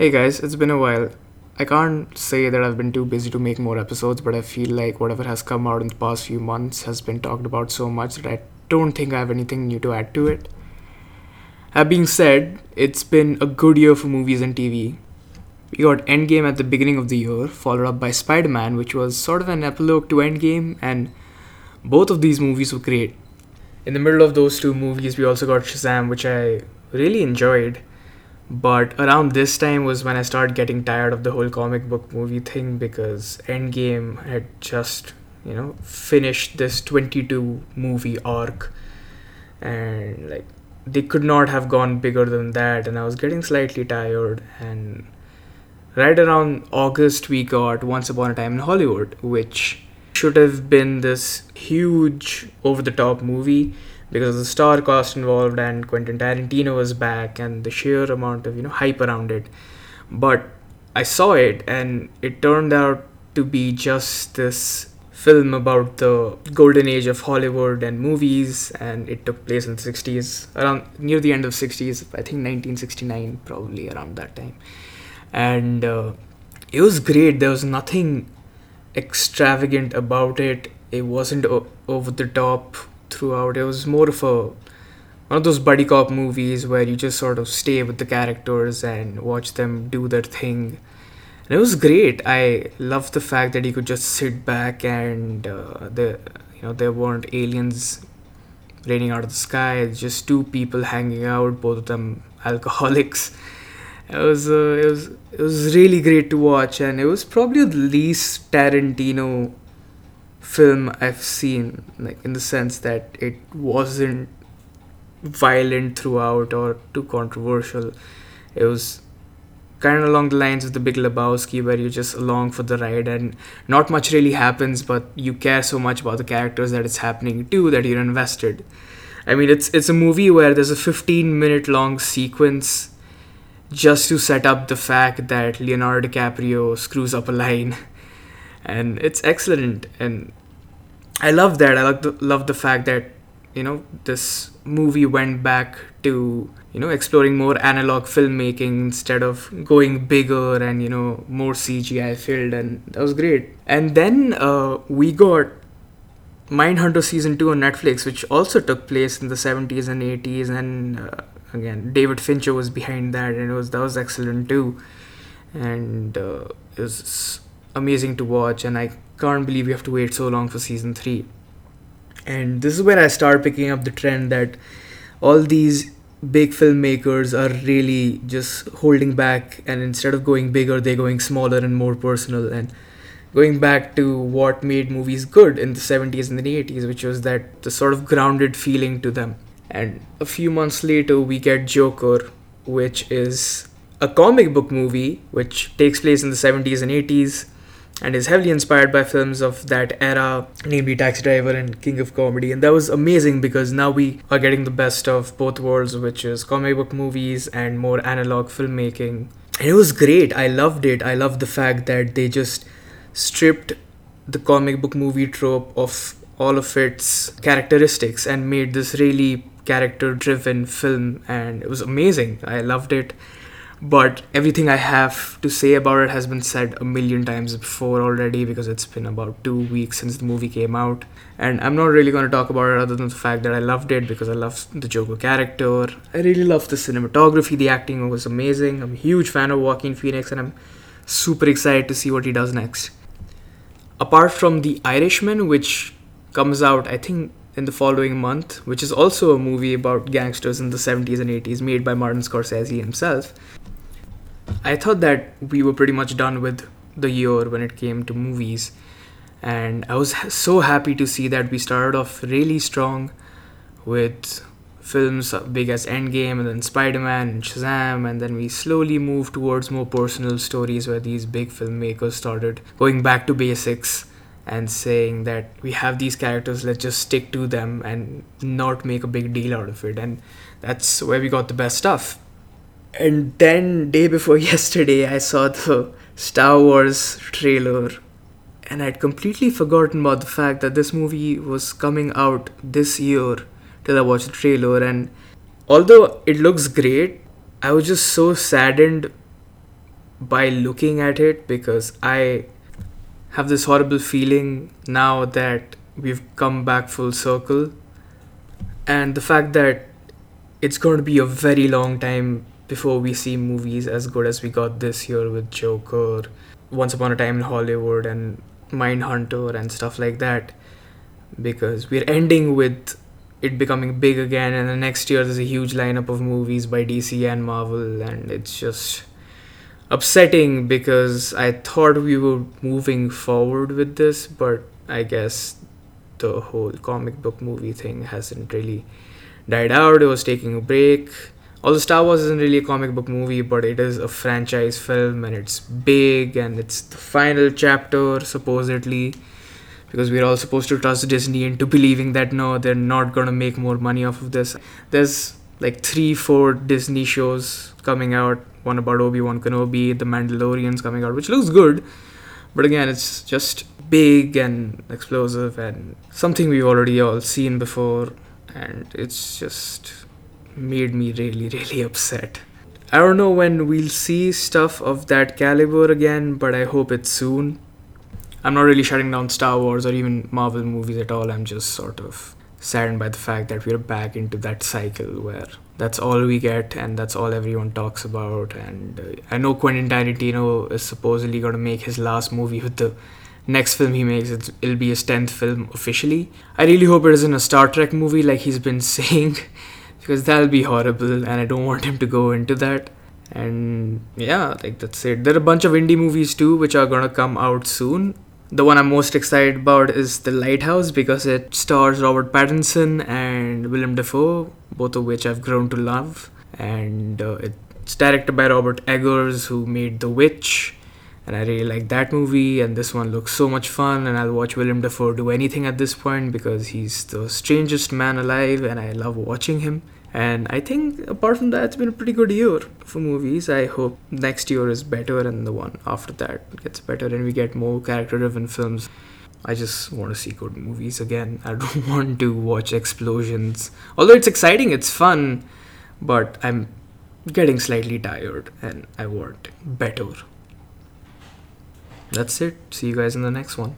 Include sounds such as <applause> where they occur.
Hey guys, it's been a while. I can't say that I've been too busy to make more episodes, but I feel like whatever has come out in the past few months has been talked about so much that I don't think I have anything new to add to it. That being said, it's been a good year for movies and TV. We got Endgame at the beginning of the year, followed up by Spider Man, which was sort of an epilogue to Endgame, and both of these movies were great. In the middle of those two movies, we also got Shazam, which I really enjoyed but around this time was when I started getting tired of the whole comic book movie thing because Endgame had just, you know, finished this 22 movie arc. And like they could not have gone bigger than that and I was getting slightly tired. And right around August we got Once Upon a Time in Hollywood which should have been this huge over the top movie because the star cast involved and Quentin Tarantino was back and the sheer amount of you know hype around it. But I saw it and it turned out to be just this film about the golden age of Hollywood and movies and it took place in the 60s around near the end of 60s I think 1969 probably around that time. And uh, it was great. There was nothing extravagant about it. It wasn't o- over the top throughout. It was more of a one of those buddy cop movies where you just sort of stay with the characters and watch them do their thing. And it was great. I loved the fact that you could just sit back and uh, the you know there weren't aliens raining out of the sky. It's just two people hanging out, both of them <laughs> alcoholics. It was uh, it was it was really great to watch, and it was probably the least Tarantino film I've seen, like in the sense that it wasn't violent throughout or too controversial. It was kind of along the lines of the Big Lebowski, where you're just along for the ride and not much really happens, but you care so much about the characters that it's happening to that you're invested. I mean, it's it's a movie where there's a 15 minute long sequence just to set up the fact that Leonardo DiCaprio screws up a line and it's excellent and i love that. I love the, love the fact that you know this movie went back to you know exploring more analog filmmaking instead of going bigger and you know more cgi filled and that was great. And then uh, we got mindhunter season 2 on netflix which also took place in the 70s and 80s and uh, again david fincher was behind that and it was that was excellent too. And uh, it was amazing to watch, and I can't believe we have to wait so long for season 3. And this is where I start picking up the trend that all these big filmmakers are really just holding back, and instead of going bigger, they're going smaller and more personal. And going back to what made movies good in the 70s and the 80s, which was that the sort of grounded feeling to them. And a few months later, we get Joker, which is a comic book movie which takes place in the 70s and 80s and is heavily inspired by films of that era, namely Taxi Driver and King of Comedy. And that was amazing because now we are getting the best of both worlds, which is comic book movies and more analog filmmaking. And it was great. I loved it. I loved the fact that they just stripped the comic book movie trope of all of its characteristics and made this really character driven film and it was amazing. I loved it but everything I have to say about it has been said a million times before already because it's been about two weeks since the movie came out. And I'm not really going to talk about it other than the fact that I loved it because I love the Joker character. I really love the cinematography, the acting was amazing. I'm a huge fan of Joaquin Phoenix and I'm super excited to see what he does next. Apart from The Irishman, which comes out, I think, in the following month, which is also a movie about gangsters in the 70s and 80s made by Martin Scorsese himself. I thought that we were pretty much done with the year when it came to movies, and I was so happy to see that we started off really strong with films big as Endgame and then Spider Man and Shazam, and then we slowly moved towards more personal stories where these big filmmakers started going back to basics and saying that we have these characters, let's just stick to them and not make a big deal out of it. And that's where we got the best stuff and then day before <laughs> yesterday i saw the star wars trailer and i'd completely forgotten about the fact that this movie was coming out this year till i watched the trailer and although it looks great i was just so saddened by looking at it because I have this horrible feeling now that we've come back full circle. And the fact that it's going to be a very long time before we see movies as good as we got this year with Joker, Once Upon a Time in Hollywood, and Mindhunter, and stuff like that. Because we're ending with it becoming big again, and the next year there's a huge lineup of movies by DC and Marvel, and it's just upsetting because I thought we were moving forward with this, but I guess the whole comic book movie thing hasn't really died out. It was taking a break. Although Star Wars isn't really a comic book movie, but it is a franchise film and it's big and it's the final chapter, supposedly. Because we're all supposed to trust Disney into believing that no, they're not gonna make more money off of this. There's like three, four Disney shows coming out. One about Obi Wan Kenobi, The Mandalorian's coming out, which looks good. But again, it's just big and explosive and something we've already all seen before. And it's just made me really, really upset. I don't know when we'll see stuff of that caliber again, but I hope it's soon. I'm not really shutting down Star Wars or even Marvel movies at all. I'm just sort of saddened by the fact that we're back into that cycle where that's all we get and that's all everyone talks about. And uh, I know Quentin Tarantino is supposedly going to make his last movie with the next film he makes. It'll be his 10th film officially. I really hope it isn't a Star Trek movie like he's been <laughs> saying because that'll be horrible and I don't want him to go into that. And yeah, like that's it. There are a bunch of indie movies too which are gonna come out soon. The one I'm most excited about is The Lighthouse because it stars Robert Pattinson and Willem Dafoe, both of which I've grown to love. And uh, it's directed by Robert Eggers, who made The Witch, and I really like that movie. And this one looks so much fun, and I'll watch Willem Dafoe do anything at this point because he's the strangest man alive, and I love watching him. And I think apart from that, it's been a pretty good year for movies. I hope next year is better and the one after that gets better and we get more character driven films. I just want to see good movies again. I <laughs> don't want to watch explosions. Although it's exciting, it's fun, but I'm getting slightly tired and I want better. That's it. See you guys in the next one.